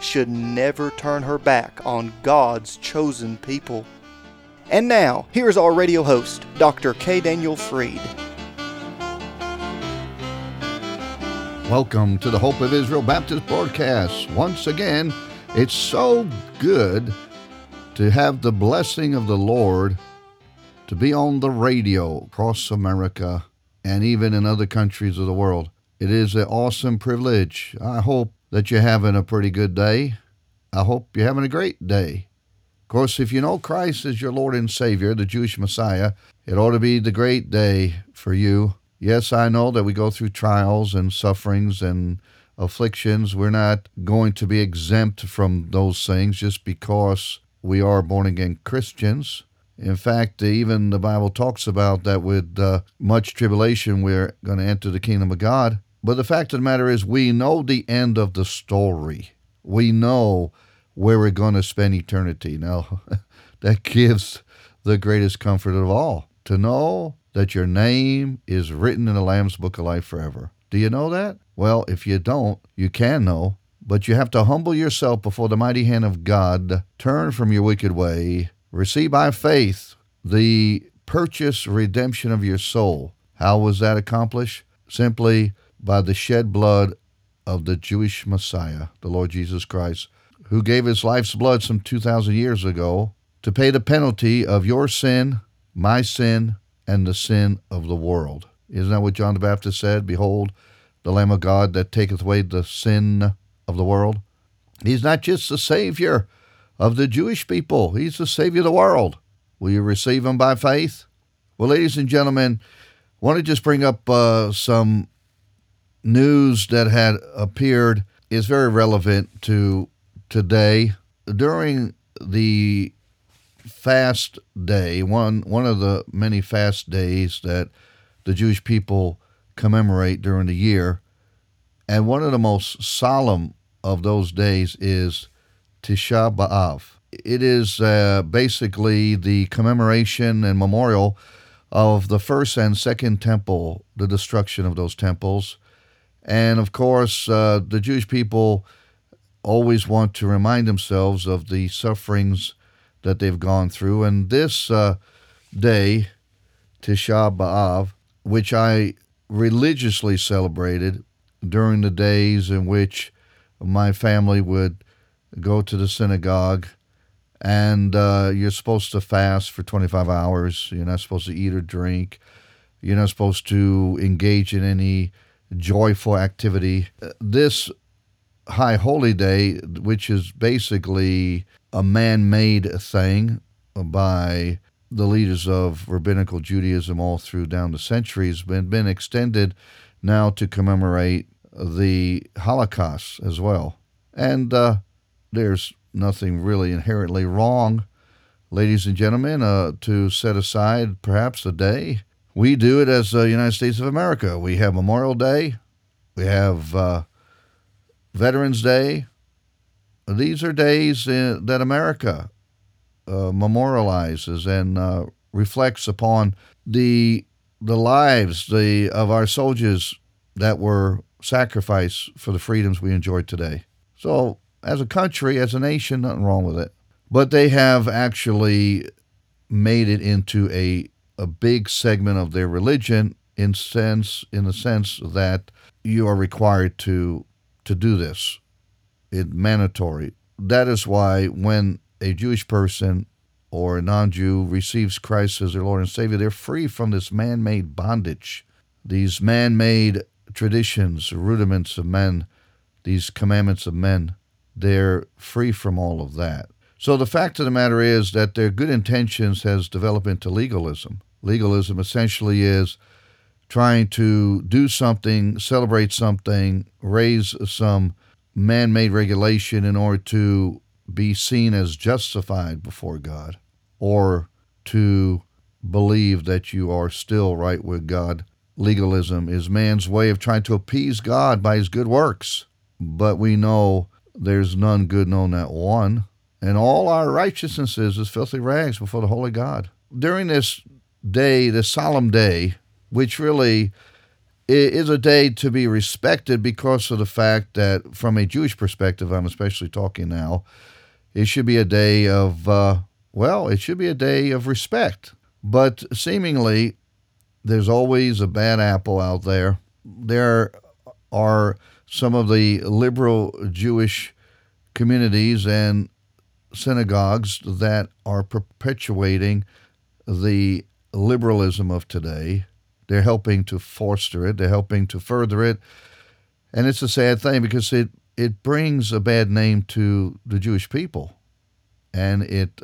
should never turn her back on God's chosen people. And now, here's our radio host, Dr. K. Daniel Fried. Welcome to the Hope of Israel Baptist broadcast. Once again, it's so good to have the blessing of the Lord to be on the radio across America and even in other countries of the world. It is an awesome privilege. I hope that you're having a pretty good day. I hope you're having a great day. Of course, if you know Christ as your Lord and Savior, the Jewish Messiah, it ought to be the great day for you. Yes, I know that we go through trials and sufferings and afflictions. We're not going to be exempt from those things just because we are born again Christians. In fact, even the Bible talks about that with uh, much tribulation, we're going to enter the kingdom of God. But the fact of the matter is, we know the end of the story. We know where we're going to spend eternity. Now, that gives the greatest comfort of all to know that your name is written in the Lamb's Book of Life forever. Do you know that? Well, if you don't, you can know, but you have to humble yourself before the mighty hand of God, turn from your wicked way, receive by faith the purchase redemption of your soul. How was that accomplished? Simply by the shed blood of the Jewish Messiah, the Lord Jesus Christ, who gave his life's blood some 2,000 years ago to pay the penalty of your sin, my sin, and the sin of the world. Isn't that what John the Baptist said? Behold, the Lamb of God that taketh away the sin of the world. He's not just the Savior of the Jewish people, He's the Savior of the world. Will you receive Him by faith? Well, ladies and gentlemen, I want to just bring up uh, some news that had appeared is very relevant to today. During the fast day, one one of the many fast days that the Jewish people commemorate during the year, and one of the most solemn of those days is Tisha B'av. It is uh, basically the commemoration and memorial of the first and second temple, the destruction of those temples, and of course, uh, the Jewish people always want to remind themselves of the sufferings that they've gone through. And this uh, day, Tisha B'Av, which I religiously celebrated during the days in which my family would go to the synagogue and uh, you're supposed to fast for 25 hours. You're not supposed to eat or drink. You're not supposed to engage in any joyful activity. This High Holy Day, which is basically a man made thing by the leaders of rabbinical Judaism all through down the centuries, been, been extended now to commemorate the Holocaust as well. And uh, there's nothing really inherently wrong, ladies and gentlemen, uh, to set aside perhaps a day we do it as the United States of America. We have Memorial Day, we have uh, Veterans Day. These are days in, uh, that America uh, memorializes and uh, reflects upon the the lives the of our soldiers that were sacrificed for the freedoms we enjoy today. So, as a country, as a nation, nothing wrong with it. But they have actually made it into a a big segment of their religion in sense in the sense that you are required to to do this. It's mandatory. That is why when a Jewish person or a non-Jew receives Christ as their Lord and Savior, they're free from this man-made bondage, these man-made traditions, rudiments of men, these commandments of men. They're free from all of that. So the fact of the matter is that their good intentions has developed into legalism. Legalism essentially is trying to do something, celebrate something, raise some man made regulation in order to be seen as justified before God. or to believe that you are still right with God. Legalism is man's way of trying to appease God by his good works. But we know there's none good, no, not one. And all our righteousnesses is filthy rags before the holy God. During this day, this solemn day, which really is a day to be respected because of the fact that, from a Jewish perspective, I'm especially talking now, it should be a day of, uh, well, it should be a day of respect. But seemingly, there's always a bad apple out there. There are some of the liberal Jewish communities and synagogues that are perpetuating the liberalism of today. They're helping to foster it, they're helping to further it. And it's a sad thing because it, it brings a bad name to the Jewish people and it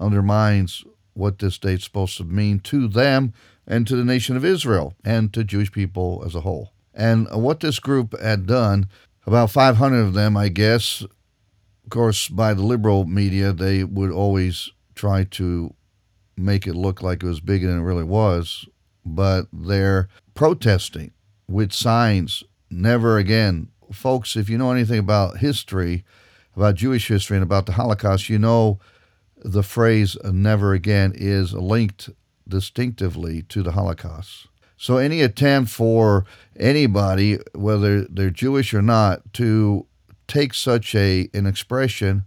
undermines what this date's supposed to mean to them and to the nation of Israel and to Jewish people as a whole. And what this group had done, about 500 of them, I guess, of course, by the liberal media, they would always try to make it look like it was bigger than it really was, but they're protesting with signs never again. Folks, if you know anything about history, about Jewish history, and about the Holocaust, you know the phrase never again is linked distinctively to the Holocaust. So any attempt for anybody, whether they're Jewish or not, to take such a an expression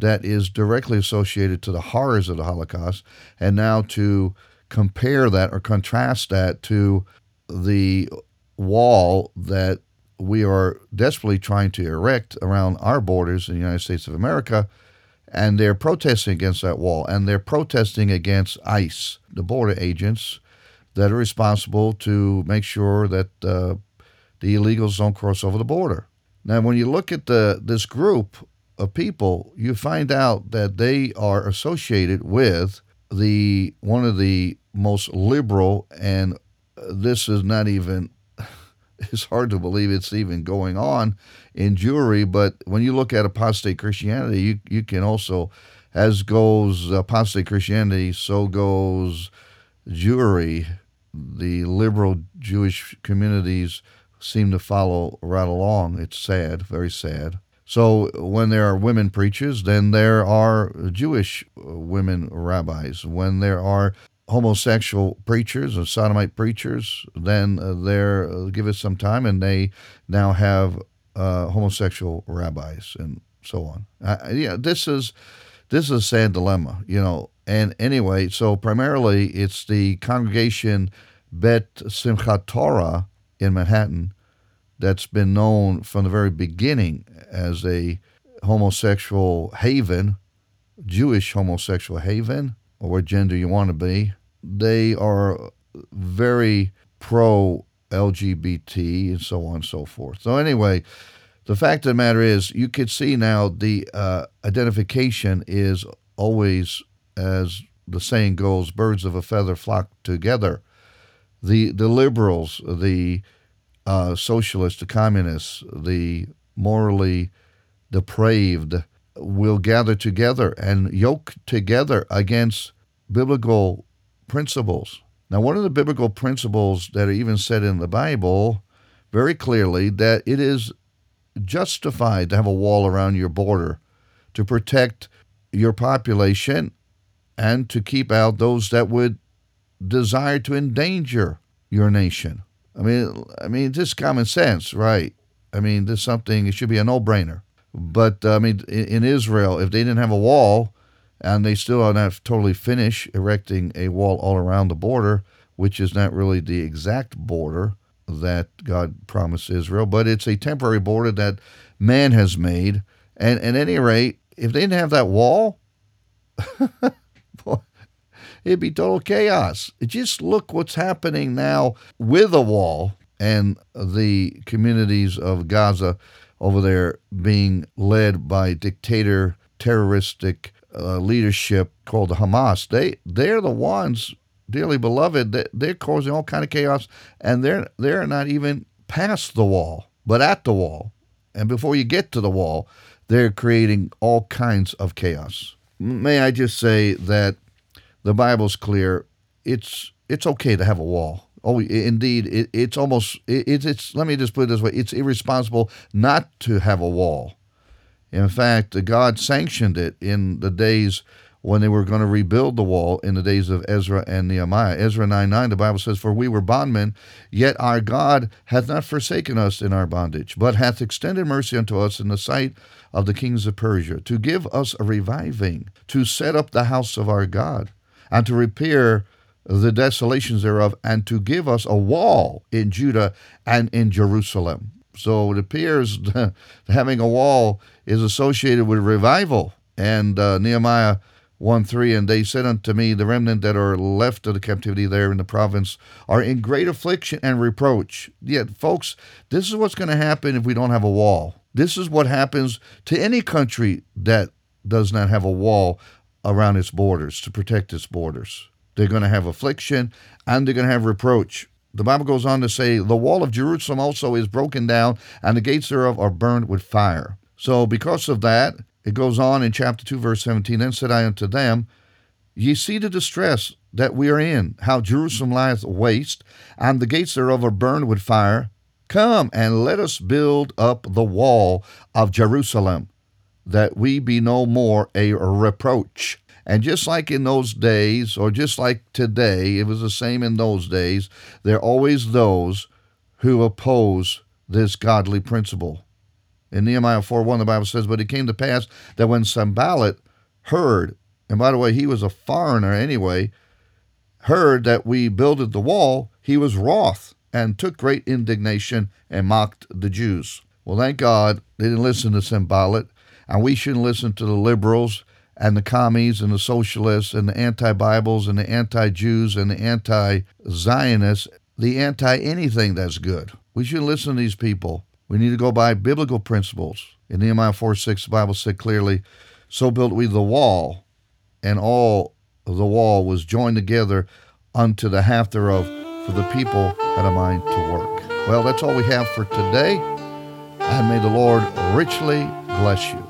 that is directly associated to the horrors of the Holocaust, and now to compare that or contrast that to the wall that we are desperately trying to erect around our borders in the United States of America, and they're protesting against that wall, and they're protesting against ICE, the border agents that are responsible to make sure that uh, the illegals don't cross over the border. Now, when you look at the this group of people, you find out that they are associated with the one of the most liberal, and uh, this is not even. It's hard to believe it's even going on in Jewry, but when you look at apostate Christianity, you you can also, as goes apostate Christianity, so goes Jewry. The liberal Jewish communities seem to follow right along. It's sad, very sad. So when there are women preachers, then there are Jewish uh, women rabbis. When there are homosexual preachers or sodomite preachers, then uh, there uh, give it some time, and they now have uh, homosexual rabbis and so on. Yeah, this is this is a sad dilemma, you know. And anyway, so primarily it's the congregation Beit Simchat Torah in Manhattan that's been known from the very beginning as a homosexual haven, Jewish homosexual haven, or what gender you want to be. They are very pro LGBT and so on and so forth. So, anyway, the fact of the matter is, you could see now the uh, identification is always, as the saying goes, birds of a feather flock together. The, the liberals, the uh, socialists, the communists, the morally depraved will gather together and yoke together against biblical principles. Now, one of the biblical principles that are even said in the Bible very clearly that it is justified to have a wall around your border to protect your population and to keep out those that would desire to endanger your nation. I mean, I mean, just common sense, right? I mean, this is something, it should be a no brainer. But, uh, I mean, in, in, Israel, if they didn't have a wall and they still are not totally finished erecting a wall all around the border, which is not really the exact border that God promised Israel, but it's a temporary border that man has made. And at any rate, if they didn't have that wall, it'd be total chaos. Just look what's happening now with a wall and the communities of Gaza over there being led by dictator terroristic uh, leadership called the Hamas. They they're the ones, dearly beloved, that they're causing all kind of chaos, and they're they're not even past the wall, but at the wall. And before you get to the wall, they're creating all kinds of chaos. May I just say that the Bible's clear. It's it's okay to have a wall. Oh, indeed, it, it's almost it, it's. Let me just put it this way: it's irresponsible not to have a wall. In fact, God sanctioned it in the days when they were going to rebuild the wall in the days of Ezra and Nehemiah. Ezra 9 9, the Bible says, For we were bondmen, yet our God hath not forsaken us in our bondage, but hath extended mercy unto us in the sight of the kings of Persia, to give us a reviving, to set up the house of our God, and to repair the desolations thereof, and to give us a wall in Judah and in Jerusalem. So it appears having a wall is associated with revival. And uh, Nehemiah 1 3, and they said unto me, The remnant that are left of the captivity there in the province are in great affliction and reproach. Yet, folks, this is what's going to happen if we don't have a wall. This is what happens to any country that does not have a wall around its borders to protect its borders. They're going to have affliction and they're going to have reproach. The Bible goes on to say, The wall of Jerusalem also is broken down, and the gates thereof are burned with fire. So, because of that, it goes on in chapter 2, verse 17 Then said I unto them, Ye see the distress that we are in, how Jerusalem lieth waste, and the gates thereof are burned with fire. Come and let us build up the wall of Jerusalem, that we be no more a reproach. And just like in those days, or just like today, it was the same in those days, there are always those who oppose this godly principle. In Nehemiah 4 1, the Bible says, But it came to pass that when Sanballat heard, and by the way, he was a foreigner anyway, heard that we builded the wall, he was wroth and took great indignation and mocked the Jews. Well, thank God they didn't listen to Sanballat, and we shouldn't listen to the liberals and the commies and the socialists and the anti Bibles and the anti Jews and the anti Zionists, the anti anything that's good. We shouldn't listen to these people. We need to go by biblical principles. In Nehemiah 4 6, the Bible said clearly, So built we the wall, and all the wall was joined together unto the half thereof, for the people had a mind to work. Well, that's all we have for today, and may the Lord richly bless you.